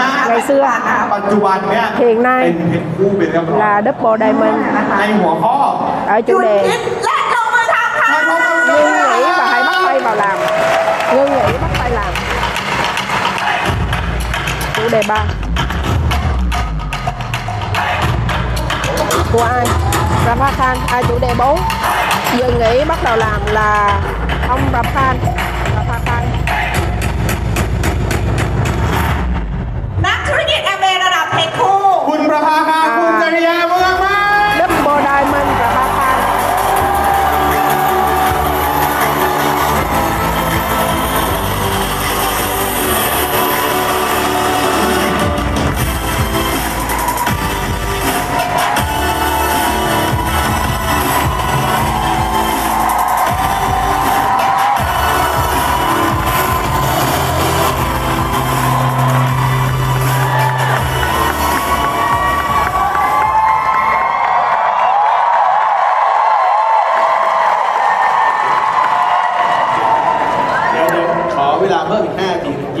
ฮะ ngày xưa ปัจจุบันเนี่ย hiện nay เป็นเพชรคู่เป็นเรียบร้อย là double diamond ในหัวข้อ ở หยุ chủ ด đề คิดและลงมือทำค่ะ ใช่เพราะมัน ngưng nghỉ và hãy bắt tay vào làm ngưng nghỉ bắt tay làm chủ đề 3 của ai Rafa Khan ai chủ đề 4 dừng nghỉ bắt đầu làm là ông Rafa Rafa Khan คู่คุ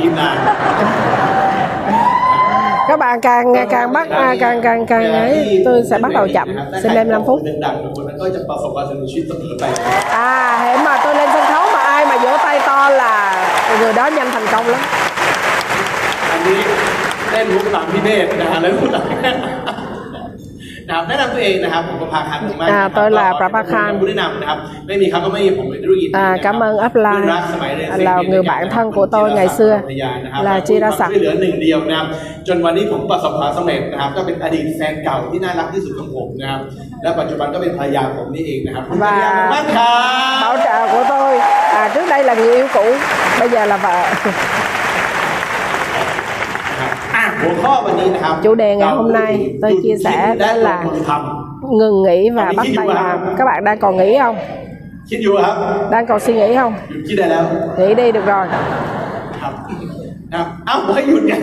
5นาทีกินนาน các bạn càng ngày càng bắt à, càng càng càng ấy tôi sẽ bắt đầu chậm xin em 5 phút ดังๆคนนั้นก็จะประสบความสำเร็จในชีวิตเสมอไป à hệ mà tôi lên sân khấu mà ai mà vỗ tay to là người đó nhanh thành công lắm อันนี้เล่นมุกตามพี่เนตรนะฮะแล้วมุกตาม นะครับแนะนำตัวเองนะครับผมประภาคารผมมากอ่า tôi là Prabha Khan ผู้แนะนำนะครับไม่มีเขาก็ไม่มีผมเป็นธุรกิจ À, cảm ơn Upline là người bạn thân của tôi ngày xưa là Chirasak ช่วยเหลือหนึ่งเดียวนะครับจนวันนี้ผมประสบความสำเร็จนะครับก็เป็นอดีตแฟนเก่าที่น่ารักที่สุดของผมนะครับและปัจจุบันก็เป็นภรรยาผมนี่เองนะครับคุณภรรยาผมมากครับ bảo trợ của tôi à, trước đây là người yêu cũ bây giờ là vợ chủ đề ngày hôm nay tôi chia sẻ đó là ngừng nghĩ và bắt tay làm các bạn đang còn nghĩ không? Đang còn suy nghĩ không? Nghĩ đi được rồi. นะครับเอ้าบอกให้หยุดไง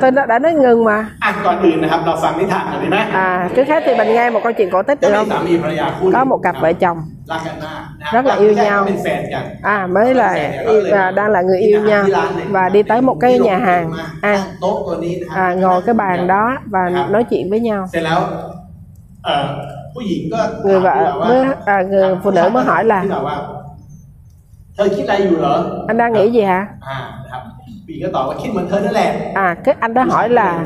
tôi đã, đã nói ngừng mà อ่ะก่อนอื่นนะครับ เราฟังนิทานกันดีไหม à, trước hết thì mình nghe một câu chuyện cổ tích จะ được มี không สามีภรรยาคู่หนึ่ง có một cặp vợ chồng รักกันมากนะ rất là yêu nhau เป็นแฟนกัน à mới là à, đang là người yêu nhau và đi tới một cái nhà hàng ăn โต๊ะตัวนี้นะครั à, ngồi cái bàn đó và nói chuyện với nhau เสร็จแล้วเอ่อผู้หญิงก็ người ถาม vợ ที่แบบว่า mới à, người phụ nữ mới hỏi là ที่แบบว่า เธอคิดอะไรอยู่เหรอ anh đang nghĩ gì hả อ่านะครับ vì cái tội khi mình thôi đó làm. À cái anh đó hỏi là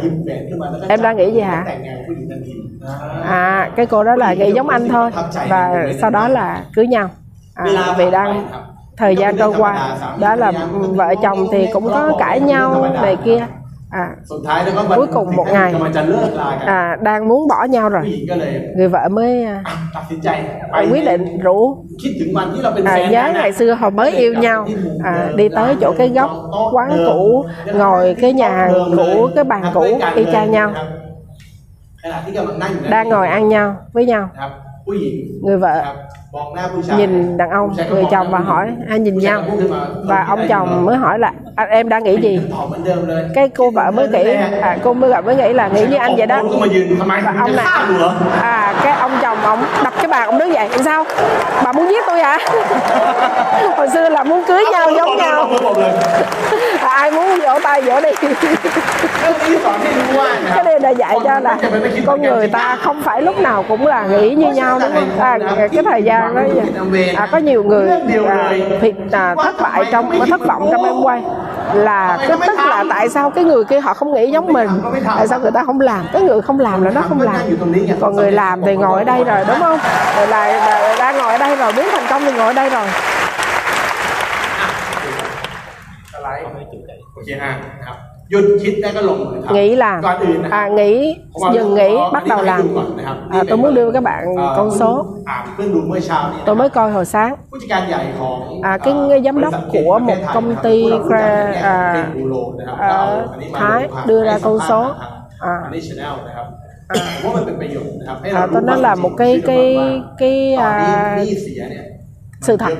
em đang nghĩ gì hả? À. à. Cái cô đó là nghĩ giống anh thôi và sau đó là cưới nhau. À, vì đang thời gian trôi qua đó là vợ chồng thì cũng có cãi nhau này kia à, cuối cùng một ngày à, đang muốn bỏ nhau rồi. Người vợ mới à, à quyết định rủ. À, nhớ ngày xưa họ mới yêu nhau. à, đi tới chỗ cái góc quán cũ ngồi cái nhà hàng cũ cái bàn cũ y chang nhau. đang ngồi ăn nhau với nhau. Người vợ nhìn đàn ông người chồng và hỏi hai à, nhìn nhau. và ông chồng mới hỏi là anh em đang nghĩ gì? cái cô vợ mới nghĩ à, cô mới gặp mới nghĩ là nghĩ như anh vậy đó. Và ông này à cái ông chồng ông đập cái bà ông đứng dậy sao? Bà muốn giết tôi hả? Hồi xưa là muốn cưới nhau giống nhau. à, ai muốn vỗ tay vỗ đi. Cái đây là dạy cho là con người ta không phải lúc nào cũng là nghĩ như nhau đúng không? à, cái thời gian đó à, có nhiều người à, thì à, thất bại trong thất vọng trong em quay. Là cái tức là tại sao cái người kia họ không nghĩ giống mình? tại sao người ta không làm? Cái người không làm là nó không làm. Còn người làm thì ngồi ở đây rồi đúng không? Rồi là, là đang ngồi ở đây rồi muốn thành công thì ngồi ở đây rồi. สไ nghĩ làm. À, nghĩ dừng nghĩ bắt đầu làm. À, tôi muốn đưa các bạn con số. tôi mới coi hồi sáng. À, cái giám đốc của một công ty cre, à, à, thái đưa ra con số. à, à, tôi nói là một cái cái cái à, sự thật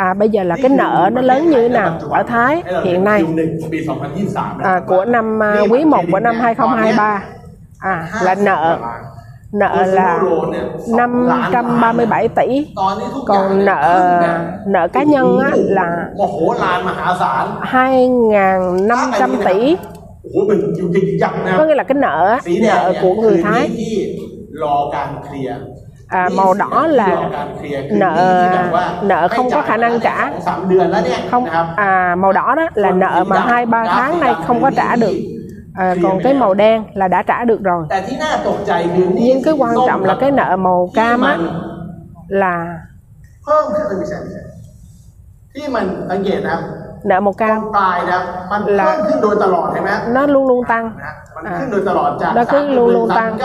à, bây giờ là cái nợ nó lớn như thế nào ở Thái hiện nay? À, của năm à, quý 1 của năm 2023 à là nợ nợ là 537 tỷ. Còn nợ nợ cá nhân á, là 2.500 tỷ. Có nghĩa là cái nợ nợ của người Thái à, màu đỏ là nợ nợ không có khả năng trả. Không à, màu đỏ đó là nợ mà hai ba tháng nay không có trả được. À, còn cái màu đen là đã trả được rồi. Nhưng cái quan trọng là cái nợ màu cam á là nợ màu cam là nó luôn luôn tăng. À, nó cứ luôn luôn tăng.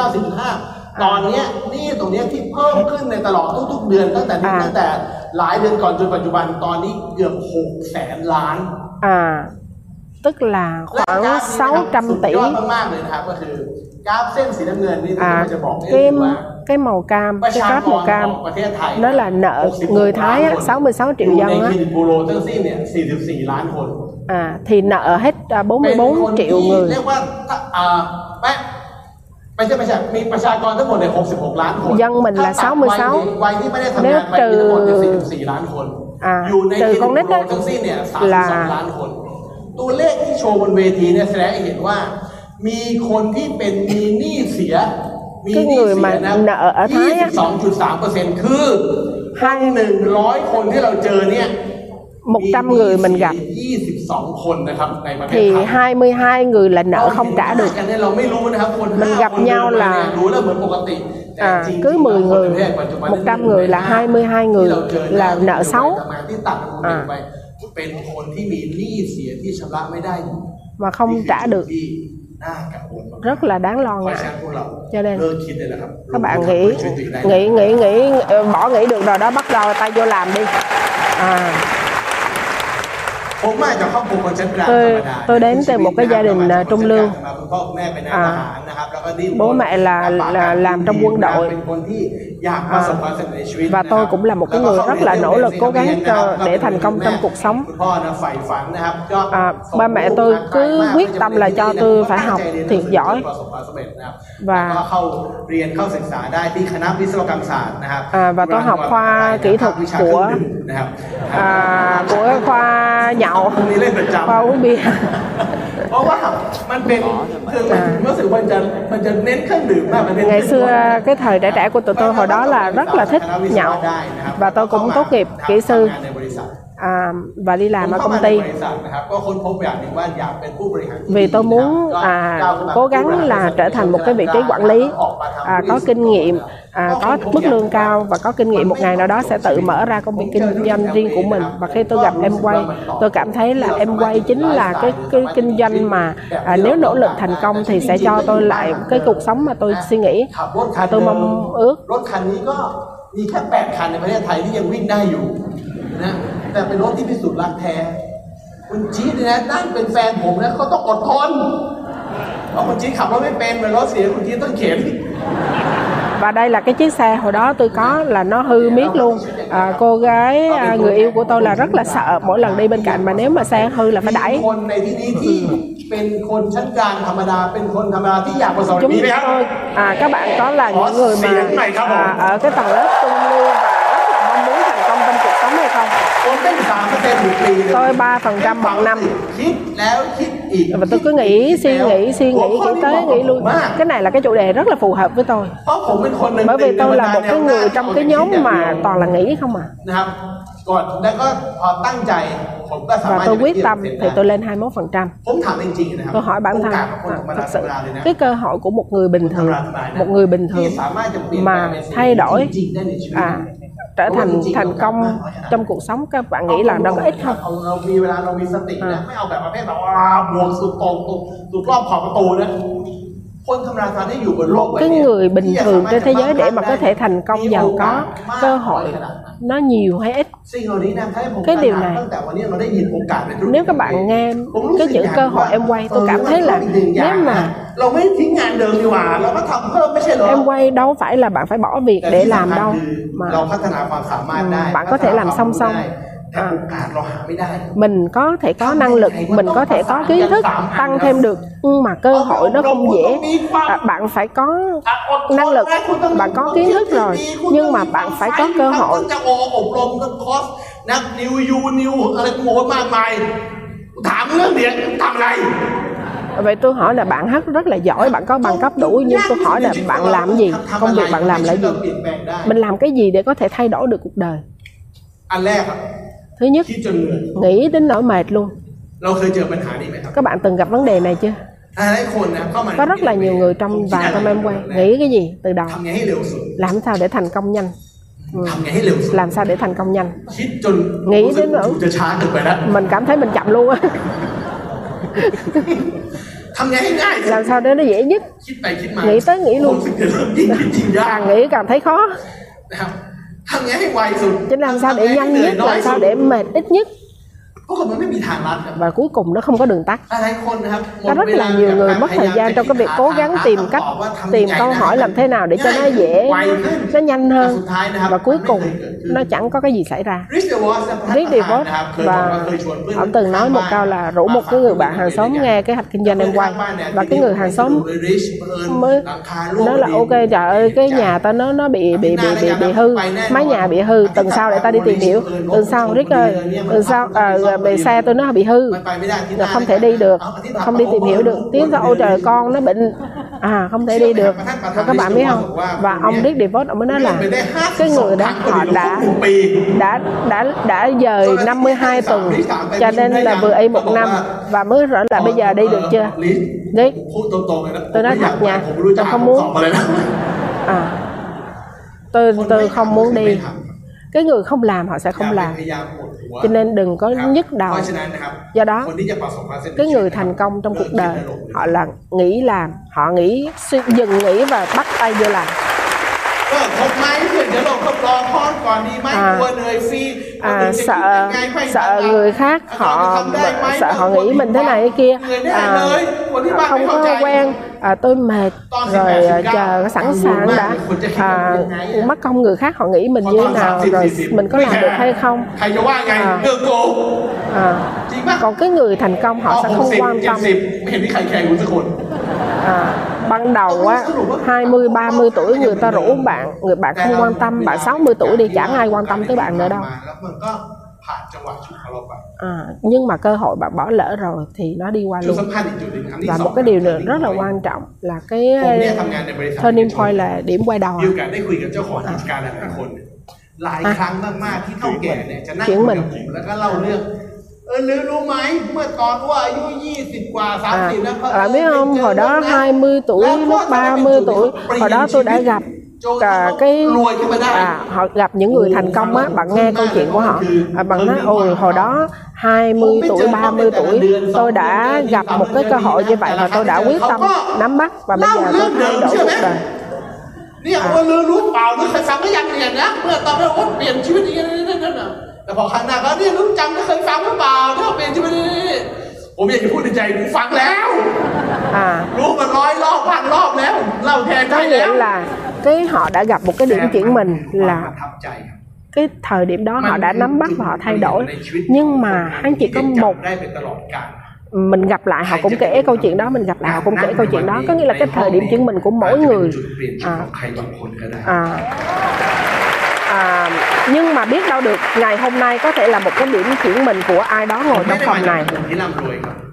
ตลอดจาก แล้วก็ลูลูตัง เก้าสิบห้าตอนเนี้ยหนี่ตรงเนี้ยที่เพิ่มขึ้นในตลอดทุกๆเดือนตั้งแต่นี้ อ่า ตั้งแต่หลายเดือนก่อนจนปัจจุบันตอนนี้เกือบหกแสนล้าน à tức là และกราฟ khoảng นี้นะครับสุด 600 tỷ ยอดมากๆเลยนะครับก็คือกราฟเส้นสีน้ำเงินนี่ที่ à มันจะบอกได้ cái ว่า cái màu cam ประ cái ชา graph ก màu ร cam ของประเทศไทย nó là nợ 66 người Thái á, ล้านคน 66 triệu อยู่ใน dân เคร á ดิตบูโรทั้งสิ้นเนี่ย44 ล้านคน à thì nợ hết à, เป็นคน 44 ที่ triệu người เรียกว่าถ้าอ่าไม่ ไม่ใช่ไม่ใช่มีประชากรทั้งหมดเนี่ย66 ล้านคน dân mình là ถ้าตัดวัย66วัยที่ไม่ได้ทำงาน nếu ไปมีทั้งหมดเนี่ย trừ 44 ล้านคน อ่าอยู่ใน trừ เคร con ดิ nít ตบูโร á ทั้งสิ้นเนี่ย là 32ล้านคน ตัวเลขที่โชว์บนเวทีเนี่ยแสดงให้เห็นว่า มีคนที่เป็นมีหนี้เสีย มี cái หนี้ người เสี mà ยนะ nợ ở Thái á 22.3เปอร์เซ็นต์คือ hai หนึ่งร้อยคนที่เราเจอเนี่ย 100 người mình gặp. Thì 22 người là nợ không trả được. mình gặp nhau là à, cứ 10 người 100 người là 22 người là nợ xấu. à. mà không trả được. rất là đáng lo ngại. cho nên các bạn nghĩ nghĩ nghĩ nghĩ bỏ nghĩ được rồi đó bắt đầu tay vô làm đi. À tôi tôi đến từ một cái gia đình à, trung lương. à, bố mẹ là là làm trong quân đội. À, và tôi cũng là một cái người rất là nỗ lực cố gắng cho, để thành công trong cuộc sống. À, ba mẹ tôi cứ quyết tâm là cho tôi phải học thiệt giỏi. và à, và tôi học khoa kỹ thuật của à, của khoa nhậu พวกนี้เล่นประจำ khoa uống bia เพราะว่ามันเป็นคือมันรู้สึกมันจะมันจะเน้นเครื่องดื่มมากมันเป็น ngày xưa cái thời trẻ trẻ của tụi tôi hồi đó là rất là thích nhậu và tôi cũng tốt nghiệp kỹ sư à, và đi ผม làm ở เข้ามา công ใน ty บริษัทนะครับก็ค้นพบอย่างหนึ่งว่าอยากเป็นผู้บริหารที่ vì ดี tôi นะ muốn ก็ à, ก้าวขึ้นมา cố เป็นผู้บริ gắng หาร là trở thành một cái vị trí quản lý ออกมาทำ à, có kinh nghiệm à, có mức lương cao và có kinh nghiệm một ngày nào đó sẽ tự mở ra công việc kinh doanh riêng của mình và khi tôi gặp em quay tôi cảm thấy là em quay chính là cái cái kinh doanh mà à, nếu nỗ lực thành công thì sẽ cho tôi lại cái cuộc sống mà tôi suy nghĩ ขับรถคั à, น tôi หนึ่ง mong ước รถคันนี้ก็มีแค่แปดคันในประเทศไทยที่ยังวิ่งได้อยู่นะ แต่เป็นรถที่พิสูจน์รักแท้ คุณจี๊ดเนี่ยนะนั่งเป็นแฟนผมนะเขาต้องอดทนเพราะคุณจี๊ดขับรถไม่เป็นเวลารถเสียคุณจี๊ดต้องเข็น và đây là cái chiếc xe hồi đó tôi có là nó hư miết luôn à, cô gái à, người yêu của tôi là rất là sợ mỗi lần đi bên cạnh mà nếu mà xe hư là phải มี đẩy คนในที่นี้ที่เป็นคนชั้นกลางธรรมดา เป็นคนธรรมดาที่อยากประสบ chúng มีไหมครับ tôi à, các bạn có là Có những người xỉn mà này không? à, ở cái tầng lớp không? Tôi ba phần trăm một năm. và tôi cứ nghĩ suy nghĩ suy nghĩ nghĩ tới nghĩ lui. cái này là cái chủ đề rất là phù hợp với tôi. Bởi vì tôi là một cái người trong cái nhóm mà toàn là nghĩ không à. Và tôi quyết tâm thì tôi lên 21%. Tôi hỏi bản thân, à, thật sự, cái cơ hội của một người bình thường, một người bình thường mà thay đổi à, trở thành thành công trong cuộc sống các bạn nghĩ là nó có ít không เอาเรามีเวลาเรามีสตินะ อ่า ไม่เอาแบบประเภทแบบว่าบวกสุดโต่งสุดรอบขอบประตูนะคนธรรมดาธรรมดาที่อยู่บนโลกใบ cái นี้ người bình ที่จะ thường สามารถ trên thế giới để mà จะ có thể thành công มี giàu โอกา có สมาก cơ น้อย hội ขนาดไหน nó nhiều hay ít สิ่งเหล่านี้นะถ้าให้ผม cái điều ตระหนัก này ตั้งแต่วันนี้เราได้ยินโอกาสในธุรกิจ nếu các bạn nghe ผมรู้ cái สึก chữ อย่าง cơ ว่า hội em quay tôi cảm thấy là เออมันก็อีกหนึ่งอย่าง nếu นะ mà เราไม่ทิ้งงานเดิมดีกว่า เราก็ทำเพิ่มไม่ใช่เหรอ em quay đâu phải là bạn phải bỏ việc แต่ để ที่ làm สำคัญ đâu คือ mà เราพัฒนาความสามารถได้ อืม bạn có thể làm song song แต่โอกาสเราหาไม่ได้ mình có thể có năng lực mình có thể có kiến thức tăng thêm được nhưng mà cơ hội nó không dễ à, bạn phải có อ่ะอดทน năng lực นะคุณต้อง bạn có kiến thức rồi คุณ nhưng ต้อง mà มี bạn ความ phải ฝั có น cơ คุณ hội ต้องจะโออบรมต้องคอร์สนักนิวยูนิวอะไรโมมากมายถามเรื่องเดียวทำอะไร vậy tôi hỏi là bạn hát rất là giỏi bạn có bằng cấp đủ nhưng tôi hỏi là bạn làm gì? Công việc bạn làm là gì? Mình làm cái gì để có thể thay đổi được cuộc đời? Thứ nhất nghĩ đến nỗi mệt luôn. Các bạn từng gặp vấn đề này chưa? Có rất là nhiều người trong và trong em quay. nghĩ cái gì từ đầu làm sao để thành công nhanh? Ừ. làm sao để thành công nhanh? Nghĩ đến nữa mình cảm thấy mình chậm luôn á. làm sao để nó dễ nhất? Nghĩ tới nghĩ luôn. Càng nghĩ càng thấy khó. Chứ làm sao để nhanh nhất làm sao để mệt ít nhất? เพราะคนมันไม่มีทางลัดครับ và cuối cùng nó không có đường tắt หลายๆคนนะครับหม có ด rất เวลา là nhiều กับ người การ mất พยา thời ยาม gian จะ trong cái việc คิด cố หา gắng ทาง tìm หา cách คำตอบว่าทำ tìm ยังไง câu นะ hỏi làm thế nào để cho nó ง่ายขึ้น dễ ไวขึ้น nó nhanh แต่ hơn สุดท้ายนะครับ và cuối มันไม่ cùng เคยเกิดขึ้น nó chẳng có cái gì xảy ra Rich DeVos นะ Rick ประธาน DeVos นะครับเคยบอกว่า và เคยชวนเพื่อน ông từng nói một câu là rủ một cái người bạn hàng xóm nghe kế hoạch kinh doanh em quay và cái người hàng xóm mới nói là ok trời ơi cái nhà tao nó nó bị bị bị bị bị hư mái nhà bị hư tuần sau để tao đi tìm hiểu tuần sau Rick ơi tuần sau à, Ờ, bị xe tôi nó bị hư. là không thể đi được. Không đi tìm hiểu được. tiếng ra ôi trời con nó bệnh. À, à không thể đi được. và các bạn biết không? và ông Dick DeVos ông mới nói là cái người đó họ đã đã đã đã dời 52 tuần. cho nên là vừa y một năm và mới rõ là bây giờ đi được chưa? Đấy. tôi nói thật nha tôi không muốn. à. Tôi tôi không muốn đi. cái người không làm họ sẽ không làm cho nên đừng có nhức đầu. Do đó cái người thành công trong cuộc đời họ là nghĩ làm họ nghĩ dừng nghĩ và bắt tay vô làm à, à sợ sợ người khác họ sợ họ nghĩ mình thế này thế kia. À, không có quen. À, tôi mệt rồi à, chờ sẵn sàng đã. à, mất công người khác họ nghĩ mình như thế nào rồi mình có làm được hay không? à, à, còn cái người thành công họ sẽ không quan tâm. à, ban đầu á 20 30 tuổi người ta rủ bạn người bạn không quan tâm bạn 60 tuổi đi chẳng ai quan tâm tới bạn nữa đâu แล้วมันก็ผ่านจังหวะฉุกละหุกไป à, nhưng mà cơ hội bạn bỏ lỡ rồi thì nó đi qua จุด luôn สำคัญอีกจุดหนึ่งอันที่ và สอง một cái điều nữa rất là quan trọng là cái ผมเนี่ยทำงานในบริษัท turning point là điểm quay đầu มีโอกาสได้คุยกับเจ้าของกิจการหลายๆคนเนี่ยหลายครั้งมากๆที่เท่าแก่เนี่ยจะนั่ง เสียง คุ เหมื ย อน กับผมแล้วก็เล่าเรื่อง เออลือรู้ไหมเมื่อตอนว่าอายุยี่สิบกว่าสาม À, สิบนะ à, biết không hồi đó 20 tuổi lúc 30 tuổi hồi đó tôi đã gặp cả cái รวยขึ้นมาได้ à, họ gặp những người thành công á bạn nghe câu chuyện của họ à, bạn nói ôi hồi đó 20 tuổi 30 tuổi tôi đã gặp một cái cơ hội như vậy và tôi đã quyết tâm nắm bắt và bây giờ tôi thay đổi cuộc đời เนี่ยเออลือรู้เปล่าหรือเคยฟังก็ยังเนี่ยนะเมื่อตอนนั้นโอ้เปลี่ยนชีวิตอย่างนี้นั่นนั่นน่ะ แต่พอครั้งหน้าก็เนี่ยรู้จำไม่เคยฟังหรือเปล่าเนี่ยเปลี่ยนชีวิตนี้ผมอยากจะพูดในใจผมฟังแล้ว à รู้มาร้อยรอบพันรอบแล้วเล่าแทน có ได้แล้ว nghĩa là cái họ đã gặp một cái điểm chuyển mình ควา là ประทับใจครับ cái thời điểm đó họ đã nắm bắt và họ thay đổi nhưng mà hắn chỉ có một ได้เป็นตลอดกาล mình gặp lại họ cũng kể câu chuyện đó mình gặp lại họ cũng kể câu chuyện đó có nghĩa là cái thời điểm chuyển mình của mỗi người จุดเปลี่ยนชีวิต à, ของใครบางคนก็ได้ à, à, nhưng mà biết đâu được ngày hôm nay có thể là một cái điểm chuyển mình của ai đó ngồi trong phòng này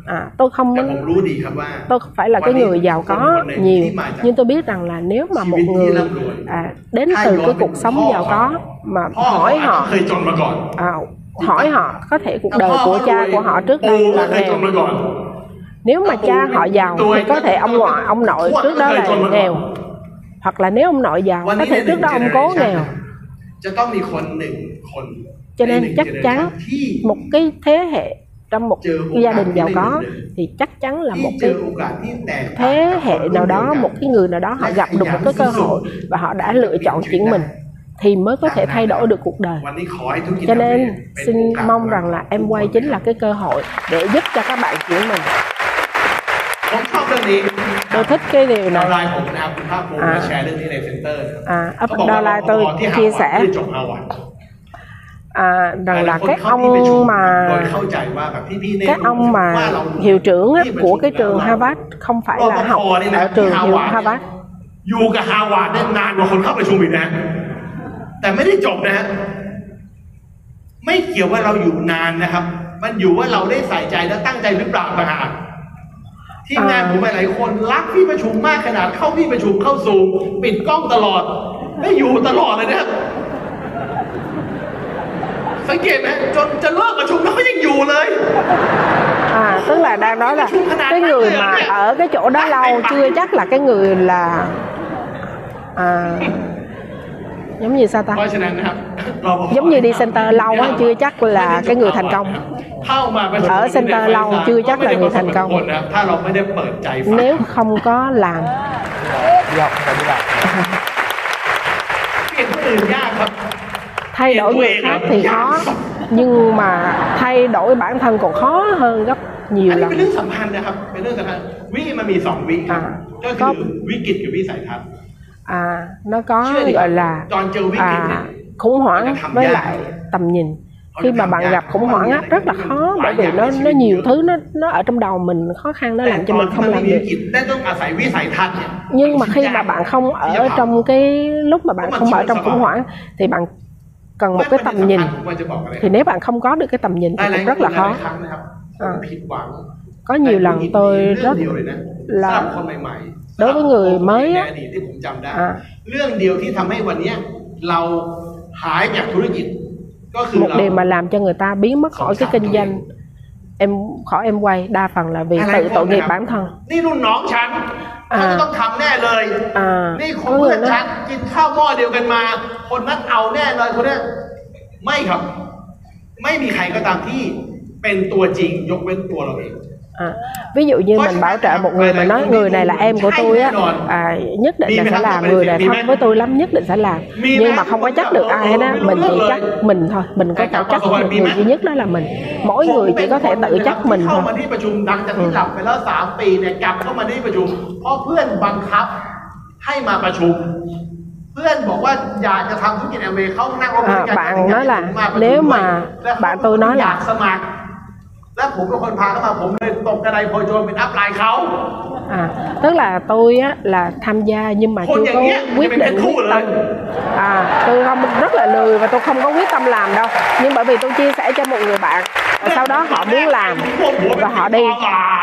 à, tôi không muốn tôi không phải là cái người giàu có nhiều nhưng tôi biết rằng là nếu mà một người à, đến từ cái cuộc sống giàu có mà hỏi họ. à, hỏi họ có thể cuộc đời của cha của họ trước đây là nghèo. nếu mà cha họ giàu thì có thể ông ngoại ông nội trước đó là nghèo. Hoặc là nếu ông nội giàu có thể trước đó ông cố nghèo cho nên chắc chắn một cái thế hệ trong một gia đình giàu có thì chắc chắn là một cái thế hệ nào đó một cái người nào đó họ gặp được một cái cơ hội và họ đã lựa chọn chuyện mình thì mới có thể thay đổi được cuộc đời. Cho nên xin mong rằng là em quay chính là cái cơ hội để giúp cho các bạn chuyển mình ผมชอบเรื่องนี้ tôi thích cái điều ดาวไล này น์ผมนะครับคุณภาคภูมิ อ่า มาแชร์เรื่องนี้ในเซ็นเตอร์นะครับ à, เขา up บอกว่า downline tôi ที่ chia ฮาวาร์ด sẻ ที่จบฮาวาร์ด à, rằng là หลาย cái คนเข้าที่ประชุม ông โดย mà เข้าใจว่าแบบที่พี่เน่ cái รู้ ông ว่า mà เรา hiệu trưởng á, ที่ประชุม của cái trường แล้ว Harvard không phải ร là ปภ học นี่นะ ở trường ที่ hiệu Harvard Harvard อยู่กับฮาวาร์ดได้นานกว่าคนเข้าประชุมอีกนะ แต่ไม่ได้จบนะฮะไม่เกี่ยวว่าเราอยู่นานนะครับ มันอยู่ว่าเราได้ใส่ใจและตั้งใจหรือเปล่าต่างหาก ทีมงานผมหลายๆคนรักพี่ประชุมมากขนาดเข้าพี่ประชุมเข้าซูมปิดกล้องตลอดไม่อยู่ตลอดเลยนะครับสังเกตไหมจนจะเลิกประชุมแล้วเขายังอยู่เลย à tức là đang nói là cái người mà ở cái chỗ đó lâu chưa chắc là cái người là à giống như sao ta เพราะฉะนั้นนะครับเราบอก giống như đi center lâu á chưa chắc là cái người thành công เข้ามาประชุม ở center lâu chưa chắc là người thành công คนนะครับถ้าเราไม่ได้เปิดใจฟัง nếu không có làm đi học phải đi làm เปลี่ยนคนอื่นยากครับ thay đổi người khác thì khó nhưng mà thay đổi bản thân còn khó hơn gấp อัน nhiều นี้ lần เป็นเรื่องสำคัญนะครับ เป็นเรื่องสำคัญวิมันมีสองวิครับ อ่า ก็คือวิกฤตกับวิสัยทัศน์ à nó có Chưa đi. gọi là Còn chưa biết cái à, gì. khủng hoảng Người ta thầm với gia. lại tầm nhìn Họ khi mà bạn gặp khủng hoảng á rất là khó bởi vì nó nó nhiều thứ nó nó ở trong đầu mình khó khăn nó làm cho mình không làm được. Nhưng mà khi mà bạn không ở trong cái lúc mà bạn không ở trong khủng hoảng thì bạn cần một cái tầm nhìn. Thì nếu bạn không có được cái tầm nhìn thì cũng rất là khó. À, có nhiều lần tôi rất là đối với người mới á. À, một เรา điều mà làm cho người ta biến mất khỏi cái kinh doanh em khỏi em quay đa phần là vì อะไร tự พวก tội นี้ nghiệp ครับ bản thân นี่รุ่นน้องฉันอ่าเขาจะต้องทำแน่เลย à นี่ค có นเพื่อ người นฉั nói นกินข้าวหม้อเดียวกันมา คนนั้นเอาแน่เลยคนเนี้ยไม่ครับ ไม่มีใครก็ตามที่เป็นตัวจริงยกเว้นตัวเราเอง À, ví dụ như mình bảo trợ một người mà nói người này là em của tôi á à, nhất định là sẽ làm người này thân với tôi lắm nhất định sẽ làm nhưng mà không có chắc được ai hết á mình chỉ chắc mình thôi mình có thể chắc được người duy nhất đó là mình mỗi người chỉ có thể tự chắc mình เข้า thôi มาที่ประชุมดังจากที่หลับไปแล้วสามปีเนี่ยกลับเข้ามาที่ประชุม เพราะเพื่อนบังคับให้มาประชุม เพื่อนบอกว่าอยากจะทำธุรกิจแอมเวย์เขานั่งรถ อ่า ด้วยกัน bạn nói là มาประชุม nếu ด้วย mà และเขา bạn tôi nói อยาก là สมัคร และผมเป็นคนพาเข้ามาผมเลยตกกระไดโพยโจรเป็นอัพไลน์เขา à, tức là tôi á là tham gia nhưng mà Con chưa nhà có nghĩa, quyết mày phải định thu quyết rồi tâm à tôi không rất là lười và tôi không có quyết tâm làm đâu nhưng bởi vì tôi chia sẻ cho một người bạn và sau đó họ muốn làm và họ đi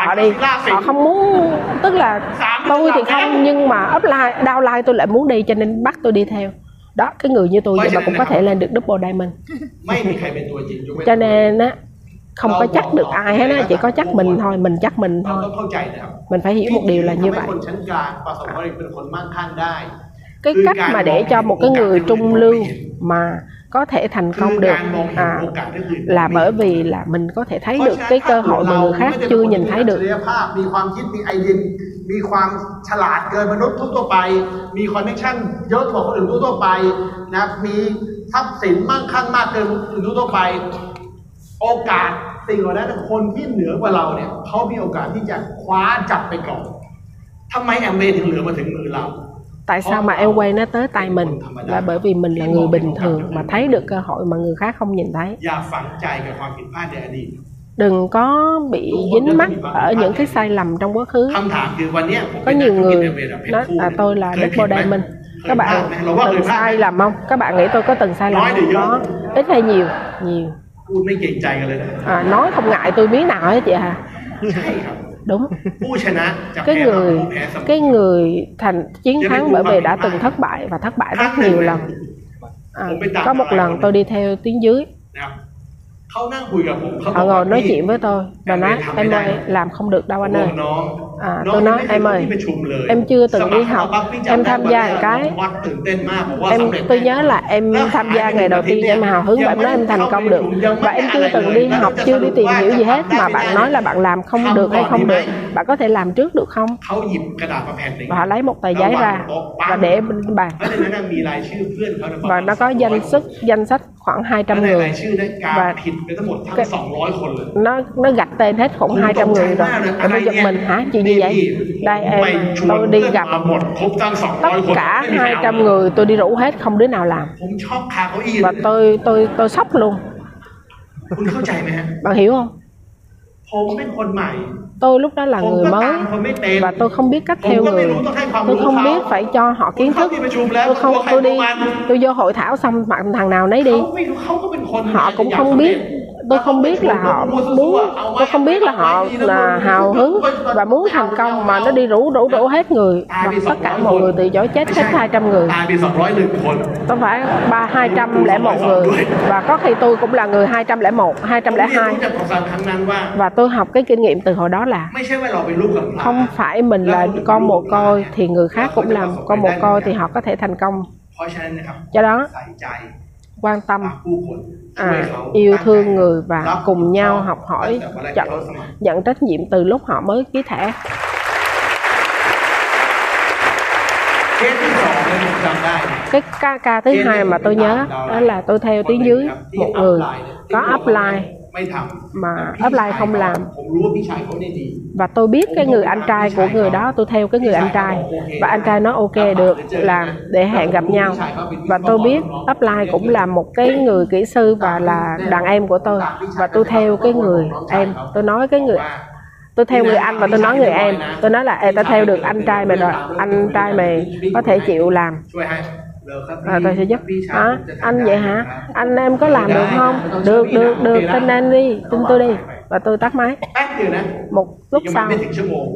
họ đi họ không muốn tức là tôi thì không nhưng mà upline downline tôi lại muốn đi cho nên bắt tôi đi theo đó cái người như tôi vậy mà cũng có thể lên được double diamond ไม่มีใครเป็นตัวจริงยกเว้น cho nên á không có chắc được ai hết á chỉ có chắc mình thôi mình chắc mình เรา thôi ต้องเข้าใจนะครับ mình phải hiểu một điều là như ทำให้ vậy คนชั้นกลางประสบความสำเร็จเป็นคนมั่งคั่งได้ cái cách mà để cho một cái người trung lưu mà có thể thành คือ công กา được รมองเห็น à, โอกาสที่อื่น là bởi vì là mình có thể thấy được cái cơ hội mà người khác chưa nhìn thấy เพราะฉะนั้นถ้า được เราไม่ได้เป็นคนที่มีอัจฉริยภาพมีความคิดมีไอเดียมีความฉลาดเกินมนุษย์ทั่วๆไป มีคอนเนคชั่นเยอะกว่าคนอื่นทั่วๆไปนะมีทรัพย์สินมั่งคั่งมากเกินคนอื่นทั่วๆไป โอกาส สิ่งเหล่านั้นคนที่เหนือกว่าเราเนี่ยเขามีโอกาสที่จะคว้าจับไปก่อนทำไมแอมเบย์ถึงเหลือมาถึงมือเรา tại sao mà em quay nó tới tay mình là bởi vì mình là người bình thường mà thấy được cơ hội mà người khác không nhìn thấy อย่าฝังใจกับความผิดพลาดในอดีต đừng có bị dính mắc ở những cái sai lầm trong quá khứ คำถามคือวันเนี้ยผม có เป็นนัก nhiều ธุรกิจ người แอมเบย์แบบเพชร nói คู่ là tôi là เคยผิด double ไหม diamond เคย các พลาด bạn ไหมเราว่าเคย từng พลาด sai lầm không các bạn nghĩ tôi có từng sai lầm Nói thì không vô. có ít hay nhiều nhiều พูดไม่เก่งใจกันเลยนะ à, nói không ngại tôi miếng nào hết chị hà ใช่ครับ đúng ผู้ชนะจะ cái แพ้เรา người ผู้แพ้เสมอ cái người thành chiến Cho nên thắng cũng bởi vì bằng đã điểm từng hai. thất bại và thất bại rất Khác này nhiều này. lần à, Cũng phải tạm có một lại lần còn tôi này. đi theo tiếng dưới นะครับเขานั่งคุยกับผมเขาบ họ อกว่า ngồi nói พี่ chuyện với tôi và Em nói về thăm em cái ơi này. làm không được đâu ผม anh บอก ơi น้อง à, tôi nói em ơi em chưa từng đi học. em tham gia một cái em tôi nhớ là em tham gia ngày đầu tiên em hào hứng và em nói em thành công được. và em chưa từng đi học chưa đi tìm hiểu gì hết mà bạn nói là bạn làm không được hay không được. bạn có thể làm trước được không? Và họ lấy một tờ giấy ra và để bên bàn. Và nó có danh sách danh sách khoảng 200 người và cái, nó nó gạch tên hết khoảng 200 người rồi và bây giờ mình hả chị như vậy đây em tôi đi gặp tất cả 200 người tôi đi rủ hết không đứa nào làm. Và tôi tôi tôi sốc luôn. Bạn hiểu không? Tôi lúc đó là người mới và tôi không biết cách theo người. tôi không biết phải cho họ kiến thức. tôi không tôi đi tôi vô hội thảo xong thằng nào nấy đi. Họ cũng không biết tôi không biết là họ muốn tôi không biết là họ là hào hứng và muốn thành công mà nó đi rủ rủ rủ hết người. Và tất cả mọi người từ chối chết hết 200 người. Tôi phải ba hai trăm lẻ một người? Và có khi tôi cũng là người hai trăm lẻ một, hai trăm lẻ hai. Và tôi học cái kinh nghiệm từ hồi đó là không phải mình là con một coi thì người khác cũng làm. Con một coi thì họ có thể thành công. Cho đó quan tâm à, à yêu thương người và cùng nhau học hỏi nhận, nhận trách nhiệm từ lúc họ mới ký thẻ. Cái ca, ca thứ hai mà tôi nhớ đó là tôi theo tiếng dưới một người có upline mà offline không làm và tôi biết cái người anh trai của người đó tôi theo cái người anh trai và anh trai nói ok được làm để hẹn gặp nhau và tôi biết offline cũng là một cái người kỹ sư và là đàn em của tôi và tôi theo cái người em tôi nói cái người tôi theo người anh và tôi nói người em tôi nói là Ê, tao theo được anh trai mày rồi anh trai mày có thể chịu làm và tôi sẽ giúp. À, anh vậy hả? Anh em có làm được không? được được được. tin anh đi. Tin tôi đi. Và tôi tắt máy. Một lúc sau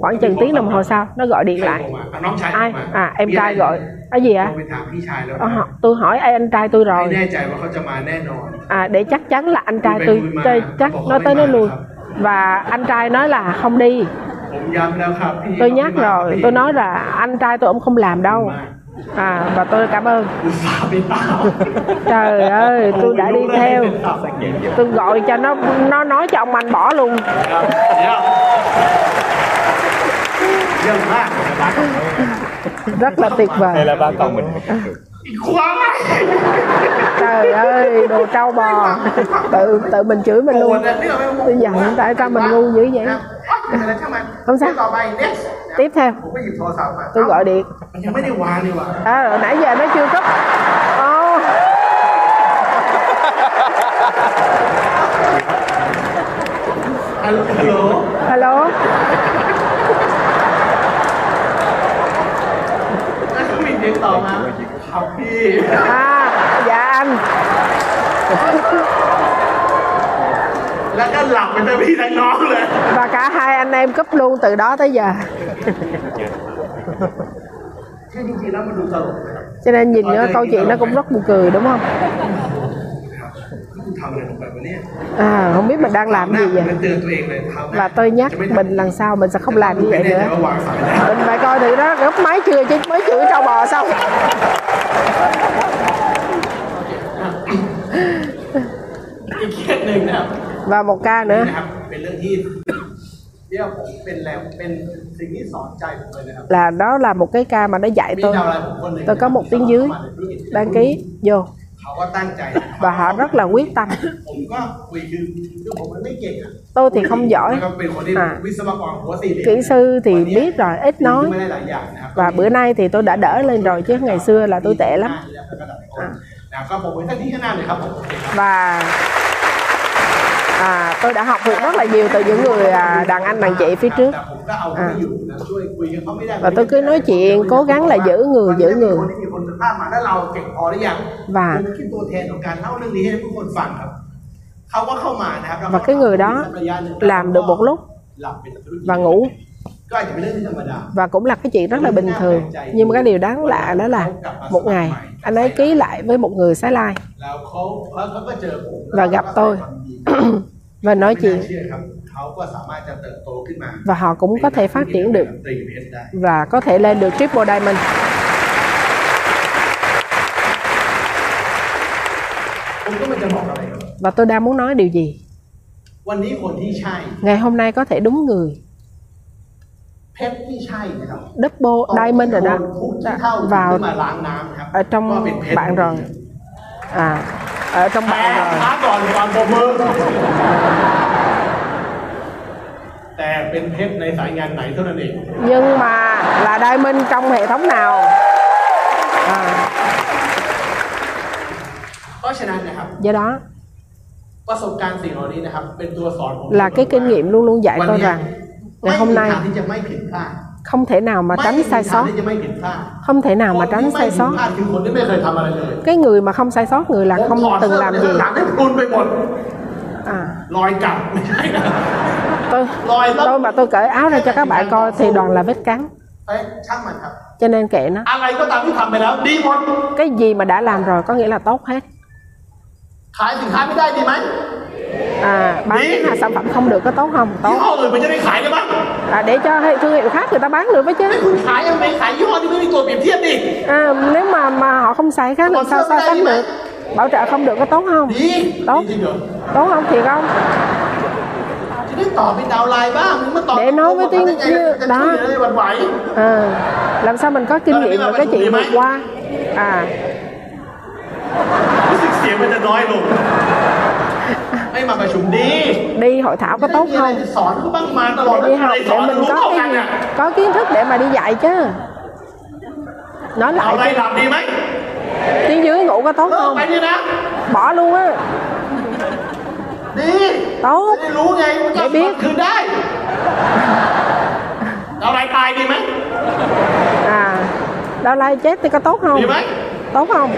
khoảng chừng tiếng đồng hồ sau nó gọi điện lại. ai? à em trai gọi. cái gì ạ à? Ờ, tôi hỏi ai anh trai tôi rồi. À để chắc chắn là anh trai tôi chắc nó tới nó lui và anh trai nói là không đi. Tôi nhắc rồi tôi nói là anh trai tôi ông không làm đâu à và tôi cảm ơn. Trời ơi tôi đã đi theo. tôi gọi cho nó nó nói cho ông anh bỏ luôn. Rất là tuyệt vời. Đây là ba con mình. Trời ơi đồ trâu bò. Tự tự mình chửi mình luôn. Tôi giận tại sao mình ngu dữ vậy? Không sao tiếp theo. Tôi gọi điện. À, nãy giờ nó chưa cấp oh. hello hello mình điện thoại mà. Học đi. À dạ anh là cái lòng người ta biết là ngon rồi. Và cả hai anh em cúp luôn từ đó tới giờ. Cho nên nhìn nữa câu chuyện nó cũng rất buồn cười đúng không? À không biết mình đang làm gì vậy? Và tôi nhắc mình lần sau mình sẽ không làm như vậy nữa. mình phải coi thử đó gấp máy chưa chứ mới chửi trâu bò xong. You can't make สหนึ่งนะครับ và một ca นี่ nữa นะครับ เป็นเรื่องที่เรียกว่าผมเป็นแรงเป็นสิ่งที่สอนใจผมเลยนะครับ là đó là một cái ca mà nó dạy มี tôi ดาวอะไรผมคนหนึ่ง tôi có một tiếng dưới เข้ามาในธุรกิจ đăng ký vô เขาก็ตั้งใจนะ và họ rất là quyết tâm ผมก็คุยคือคือผมมันไม่เก่งอ่ะ tôi thì không giỏi แล้วก็เป็นคนที่ อ่า วิศวกรหัวสี่เหลี่ยม kỹ sư thì biết rồi ít น้อย nói ไม่ได้หลายอย่างนะครับ và bữa nay thì tôi đã đỡ lên rồi chứ ngày xưa là tôi tệ lắm อ่านะครับก็ผมไว้ท่านที่ข้างหน้าเลยครับผมโอเคครับ và à, tôi đã học được rất là nhiều từ những người à, đàn anh đàn chị phía trước แต่ผมก็เอาเขาไม่อยู่นะช่วยคุยกับเขาไม่ได้ và tôi cứ nói chuyện cố gắng là giữ người giữ วัน người นี้มีคนสัมภาษณ์มาแล้วเราเก่งพอหรือยัง và ผมคิดตัวแทนของการเล่าเรื่องนี้ให้ทุกคนฟังครับเขาก็เข้ามานะครับ và cái người đó làm được một lúc หลับเป็นธุรกิจ và ngủ ก็อาจจะเป็นเรื่องที่ธรรมดา và cũng là cái chuyện rất là bình thường nhưng mà cái điều đáng lạ đó là một ngày anh ấy ký lại với một người Thái Lai แล้วเขาแล้วเขาก็เจอผม và gặp tôi và nói chuyện. và họ cũng có thể phát triển được. và có thể lên được triple diamond. Và tôi đang muốn nói điều gì? Ngày hôm nay có thể đúng người. Double diamond rồi đó, vào ở trong bạn rồi. À ở trong แต่ bạn rồi ช้าก่อนก่อนปรบมือแต่เป็นเพชรในสายงานไหนเท่านั้นเอง nhưng mà là diamond trong hệ thống nào à, เพราะฉะนั้นนะครับ do đó ประสบการณ์สิ่งเหล่านี้นะครับ เป็นตัวสอนผม là cái kinh nghiệm luôn luôn dạy วัน tôi เนี้ย rằng ไม่ ngày มี hôm ทาง nay ที่จะไม่ผิดพลาด không thể nào mà ไม่ tránh มี sai ทาง sót ที่จะไม่ผิดพลาด không thể nào mà คน tránh ที่ไม่ sai ผิด sót พลาดคือคนที่ไม่เคยทำอะไรเลย cái người mà không sai sót người là ผม không ถอด từng เสื้อ làm ใน gì หลังให้พรุนไปหมด à รอยกัดไม่ใช่นะ tôi Rồi, lắm. tôi mà tôi cởi áo ra cho các bạn coi thì toàn là vết cắn เอ้ยช่างมันครับ cho nên kệ nó อะไรก็ตามที่ทำไปแล้ว ดีหมด cái gì mà đã làm rồi có nghĩa là tốt hết ขายสินค้าไม่ได้ดีไหม à, bán Gì? hàng sản phẩm không được có tốt không tốt Dứa rồi mình cho đi khải cái bác. À, để cho thương hiệu khác người ta bán được với chứ. Khải em mày khải dứa thì mình tuổi biểu thiết đi. À, nếu mà mà họ không xài khác làm sao sao sánh được? bảo trợ không được có tốt không? Gì? tốt Gì tốt không thiệt không? Để nói với tiếng như đó. à, làm sao mình có kinh nghiệm mà cái chuyện vượt qua? À รู้สึกเสียงมันจะน้อยลง ไม่มาประชุมดี đi hội thảo có tốt มีอะไร không จะสอนเขาบ้างมาตลอด để đi อะไร học สอน để mình รู้ có เท่า cái กัน gì อ่ะ có kiến thức để mà đi dạy chứ nói เอา lại อะไร chứ หลับดีไหม tiếng dưới ngủ có tốt เลิก không ไปนี่นะ bỏ luôn á ดี tốt จะได้รู้ไงว่าจะ ไม่biết คืนได้ เอาอะไรตายดีไหม à đau lai chết thì có tốt không ดีไหม tốt không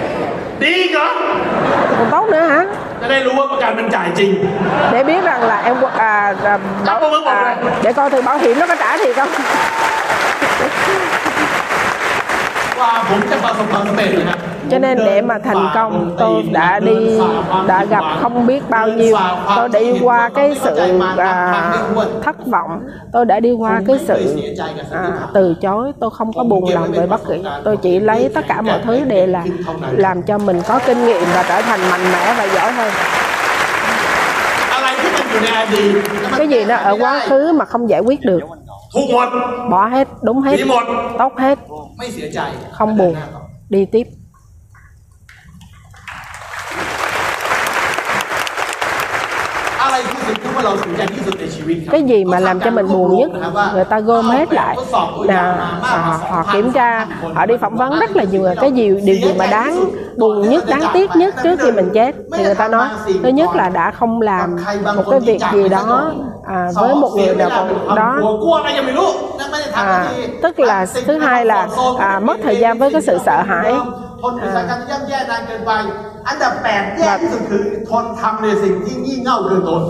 ดีอีกเหรอ còn tốt nữa hả จะได้รู้ว่าประกันมันจ่ายจริง để biết rằng là em à, à, bảo, Cảm ơn mọi à, người. để coi thử bảo hiểm nó có trả thiệt không cho nên để mà thành công tôi đã đi đã gặp không biết bao nhiêu. Tôi đã đi qua cái sự à, thất vọng. Tôi đã đi qua cái sự à, từ chối. Tôi không có buồn lòng về bất kỳ. Tôi chỉ lấy tất cả mọi thứ để là làm cho mình có kinh nghiệm và trở thành mạnh mẽ và giỏi hơn. Cái gì nó ở quá khứ mà không giải quyết được hụt một. Bỏ hết đúng hết. Một. Tóc hết. Không buồn. Đi tiếp. Cái gì mà làm cho mình buồn nhất? người ta gom hết lại. là à, họ, họ kiểm tra họ đi phỏng vấn rất là nhiều. Người cái gì điều gì mà đáng buồn nhất đáng tiếc nhất trước khi mình chết? Thì người ta nói thứ nhất là đã không làm một cái việc gì đó à, với một người nào còn đó กลัวอะไรยังไม่รู้นั่นไม่ได้ทำ à, tức là thứ hai là à, mất thời gian với cái sự sợ hãi ทนอยู่สถานการณ์ที่ย่ำแย่นานเกินไป อันดับแปดแย่ที่สุดคือทนทำในสิ่งที่งี่เง่าเกินทน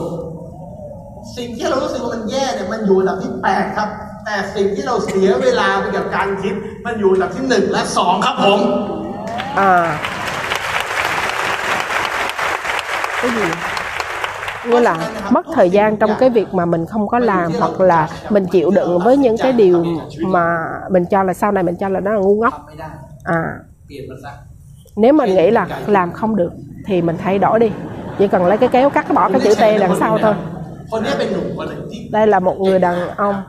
สิ่งที่เรารู้สึกว่ามันแย่เนี่ยมันอยู่อันดับที่แปดครับ แต่สิ่งที่เราเสียเวลาไปกับการคิด มันอยู่อันดับที่หนึ่งและสองครับผม à cái gì như là mất thời gian trong cái việc mà mình không có làm hoặc là mình chịu đựng với những cái điều mà mình cho là sau này mình cho là nó là ngu ngốc. À nếu mình nghĩ là làm không được thì mình thay đổi đi. Chỉ cần lấy cái kéo cắt bỏ cái chữ T đằng sau thôi. Đây là một người đàn ông.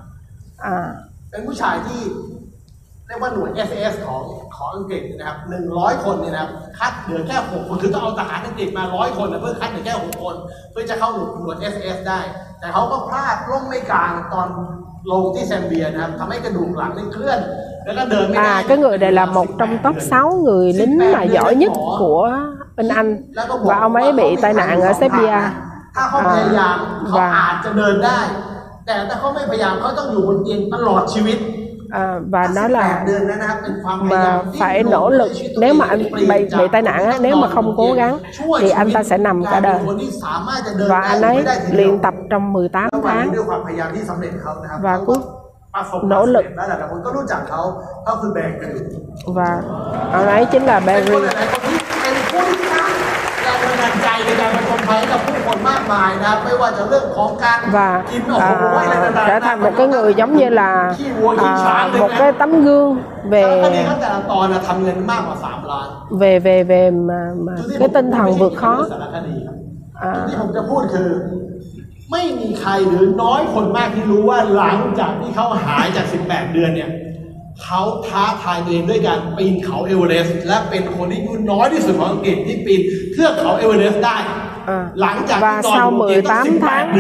À เป็นผู้ชายที่เรียกว่าหน่วย SAS ของของอังกฤษนะครับหนึ่งร้อยคนเนี่ยนะครับ คัดเหลือแค่หกคนคือต้องเอาทหารอังกฤษมาร้อยคนนะเพื่อคัดเหลือแค่หกคน เพื่อจะเข้าหน่วยหน่วย SAS ได้ แต่เขาก็พลาดล่มไม่กลางตอนลงที่แซมเบียนะครับทำให้กระดูกหลังนี่เคลื่อน แล้วก็เดินไม่ได้ à cái người này là một trong top 6 người lính mà giỏi nhất của bên Anh แล้วก็บอก và ông ấy bị tai nạn ở Serbia ถ้าเขาพยายามเขา và อาจจะเดินได้ แต่ถ้าเขาไม่พยายามเขาต้องอยู่บนเตียงตลอดชีวิต à, và nó là mà phải nỗ lực. Nếu mà anh bị bị tai nạn á, nếu mà không cố gắng thì anh ta sẽ nằm cả đời. và anh ấy luyện tập trong 18 tháng. và cuối nỗ lực. và anh ấy chính là Barry. ภัยให้กับผู้คนมากมายนะครับไม่ว่าจะเรื่องของการ và กินโอ้โหอะไร à, ต่างๆ trở thành một cái người giống như là ขี้วัวขี้ช้าง à, เลย một นะ cái tấm gương แล้วคดี về เขาแต่ละตอนนะทำเงินมากกว่า3ล้าน về về về mà, mà จุดที่ cái ผม tinh thần vượt khó สารคดีครับอ่าจุดที่ผมจะพูดคือไม่มีใครหรือน้อยคนมากที่รู้ว่าหลังจากที่เขาหายจาก 18 เดือนเนี่ยเขาท้าทายตัวเองด้วยการปีนเขาเอเวอเรสต์และเป็นคนที่อายุน้อยที่สุดของอังกฤษที่ปีนเทือกเขาเอเวอเรสต์ได้ à. và sau 18 tháng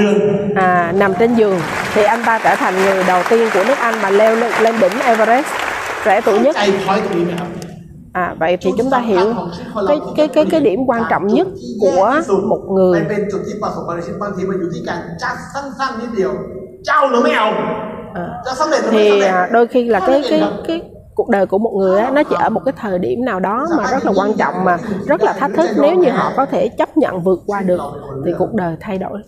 à, nằm trên giường thì anh ta trở thành người đầu tiên của nước Anh mà leo lên, lên đỉnh Everest. Trẻ tuổi nhất. à vậy thì chúng ta hiểu cái cái cái cái điểm quan trọng nhất của một người. Ờ. À, thì đôi khi là cái cái cái cuộc đời của một người á, nó chỉ ở một cái thời điểm nào đó mà rất là quan trọng mà rất là thách thức. Nếu như họ có thể chấp nhận vượt qua được thì cuộc đời thay đổi.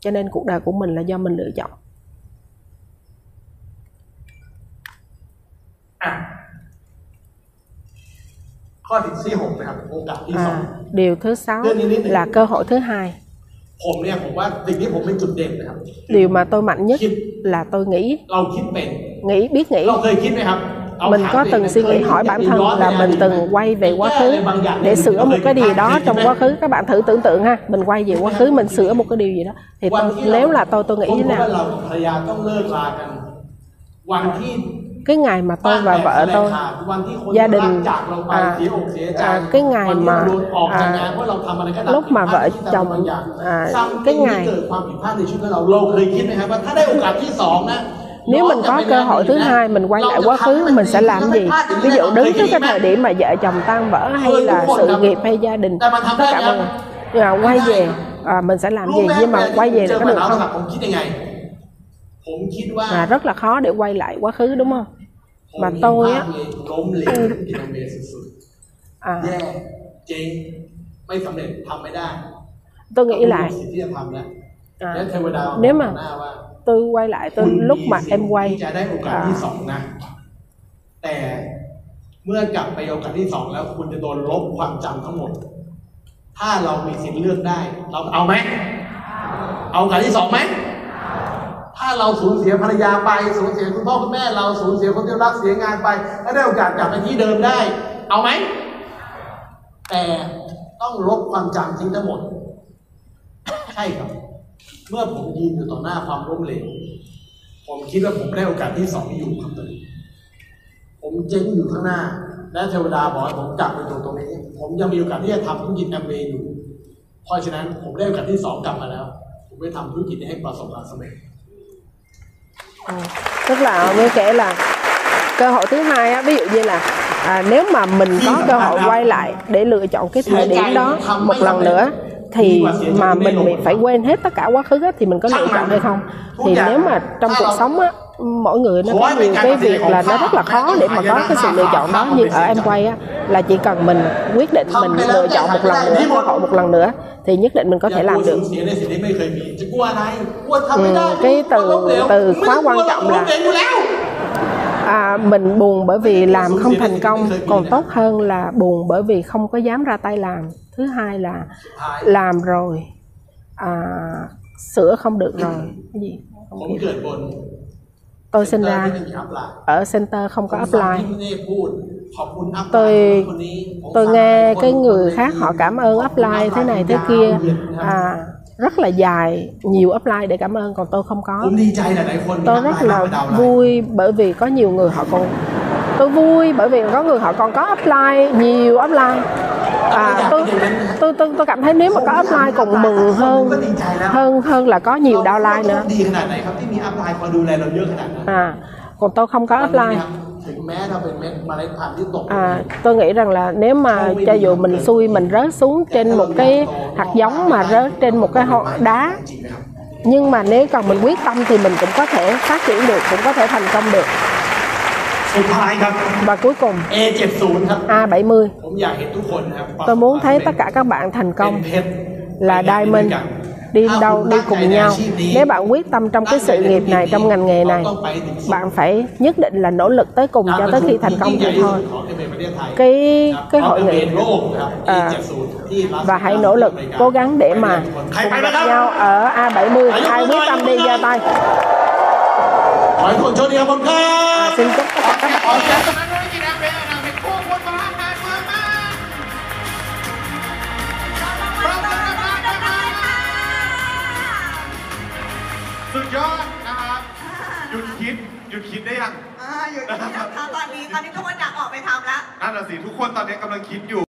Cho nên cuộc đời của mình là do mình lựa chọn. À, điều thứ sáu là cơ hội thứ hai. Điều mà tôi mạnh nhất là tôi nghĩ nghĩ biết nghĩ. Mình có từng suy nghĩ hỏi bản thân là mình từng quay về quá khứ để sửa một cái điều đó trong quá khứ. Các bạn thử tưởng tượng ha mình quay về quá khứ mình sửa một cái điều gì đó. Thì tôi, nếu là tôi tôi nghĩ thế nào cái ngày mà tôi và vợ tôi gia đình à, à, cái ngày mà à, lúc mà vợ chồng à, cái ngày nếu mình có cơ hội thứ hai mình quay lại quá khứ mình sẽ làm gì? ví dụ đứng trước cái thời điểm mà vợ chồng tan vỡ hay là sự nghiệp hay gia đình tất cả mọi người à, quay về à, mình sẽ làm gì? nhưng mà quay về có được không? mà rất là khó để quay lại quá khứ đúng không? Mà tôi á à, tôi nghĩ lại. à, nếu mà tôi quay lại tôi คุณ lúc mà สิทธิ์ em quay ที่จะได้โอกาส à, ที่สองนะ แต่เมื่อกลับไปโอกาสที่สองแล้ว คุณจะโดนลบความจำทั้งหมด ถ้าเรามีสิทธิ์เลือกได้ เราเอาไหมเอาโอกาสที่สองไหมถ้าเราสูญเสียภรรยาไปสูญเสียคุณพ่อคุณแม่เราสูญเสียคนที่รักเสียงานไปแล้วได้โอกาสกลับไปที่เดิมได้ เอาไหมแต่ต้องลบความจำทิ้งทั้งหมด ใช่ครับ เมื่อผมยืนอยู่ต่อหน้าความล้มเหลว ผมคิดว่าผมได้โอกาสที่สองอยู่ครับตอนนี้ผมเจ๊งอยู่ข้างหน้า และเทวดาบอกให้ผมกลับไปตรงตรงนี้ ผมยังมีโอกาสที่จะทำธุรกิจแอมเวย์อยู่ เพราะฉะนั้นผมได้โอกาสที่สองกลับมาแล้ว ผมไปทำธุรกิจให้ประสบความสำเร็จ tức là như kể là cơ hội thứ hai á ví dụ như là à, nếu mà mình có cơ hội quay lại để lựa chọn cái thời điểm đó một lần nữa thì mà mình bị phải quên hết tất cả quá khứ á, thì mình có lựa chọn hay không? Thì nếu mà trong cuộc sống á mỗi người nó có nhiều cái việc là nó rất là khó để mà có cái sự lựa chọn đó. Nhưng ở em quay á là chỉ cần mình quyết định mình lựa chọn một lần nữa cơ hội một lần nữa thì nhất định mình có thể làm được. ừ, cái từ từ quá quan trọng là à, mình buồn bởi vì làm không thành công. Còn tốt hơn là buồn bởi vì không có dám ra tay làm. Thứ hai là làm rồi à, sửa không được rồi. Cái gì? Không kịp tôi sinh à, ra ở center không có apply tôi tôi nghe cái người khác họ cảm ơn apply thế này thế kia. à rất là dài nhiều apply để cảm ơn còn tôi không có. Tôi rất là vui bởi vì có nhiều người họ còn tôi vui bởi vì có người họ còn có apply nhiều apply. À, tôi, tôi tôi tôi cảm thấy nếu mà có apply còn mừng hơn hơn hơn là có nhiều downline nữa. à còn tôi không có apply à, tôi nghĩ rằng là nếu mà cho dù mình xui mình rớt xuống trên một cái hạt giống mà rớt trên một cái hòn đá. nhưng mà nếu còn mình quyết tâm thì mình cũng có thể phát triển được cũng có thể thành công được. Và cuối cùng. A70 tôi muốn thấy tất cả các bạn thành công là Diamond đi đâu đi cùng nhau. nếu bạn quyết tâm trong cái sự nghiệp này trong ngành nghề này bạn phải nhất định là nỗ lực tới cùng cho tới khi thành công thì thôi. cái cái hội nghị à, và hãy nỗ lực cố gắng để mà cùng gặp nhau ở A70 ai quyết tâm đi ra tay? À, xin chúc các bạn. Các bạn สุดยอดนะครับหยุดคิดหยุดคิดได้ยังอ่าอยู่ที่นะคะตอนนี้ตอนนี้ทุกคนอยากออกไปทำแล้ว นั่นน่ะสิทุกคนตอนนี้กำลังคิดอยู่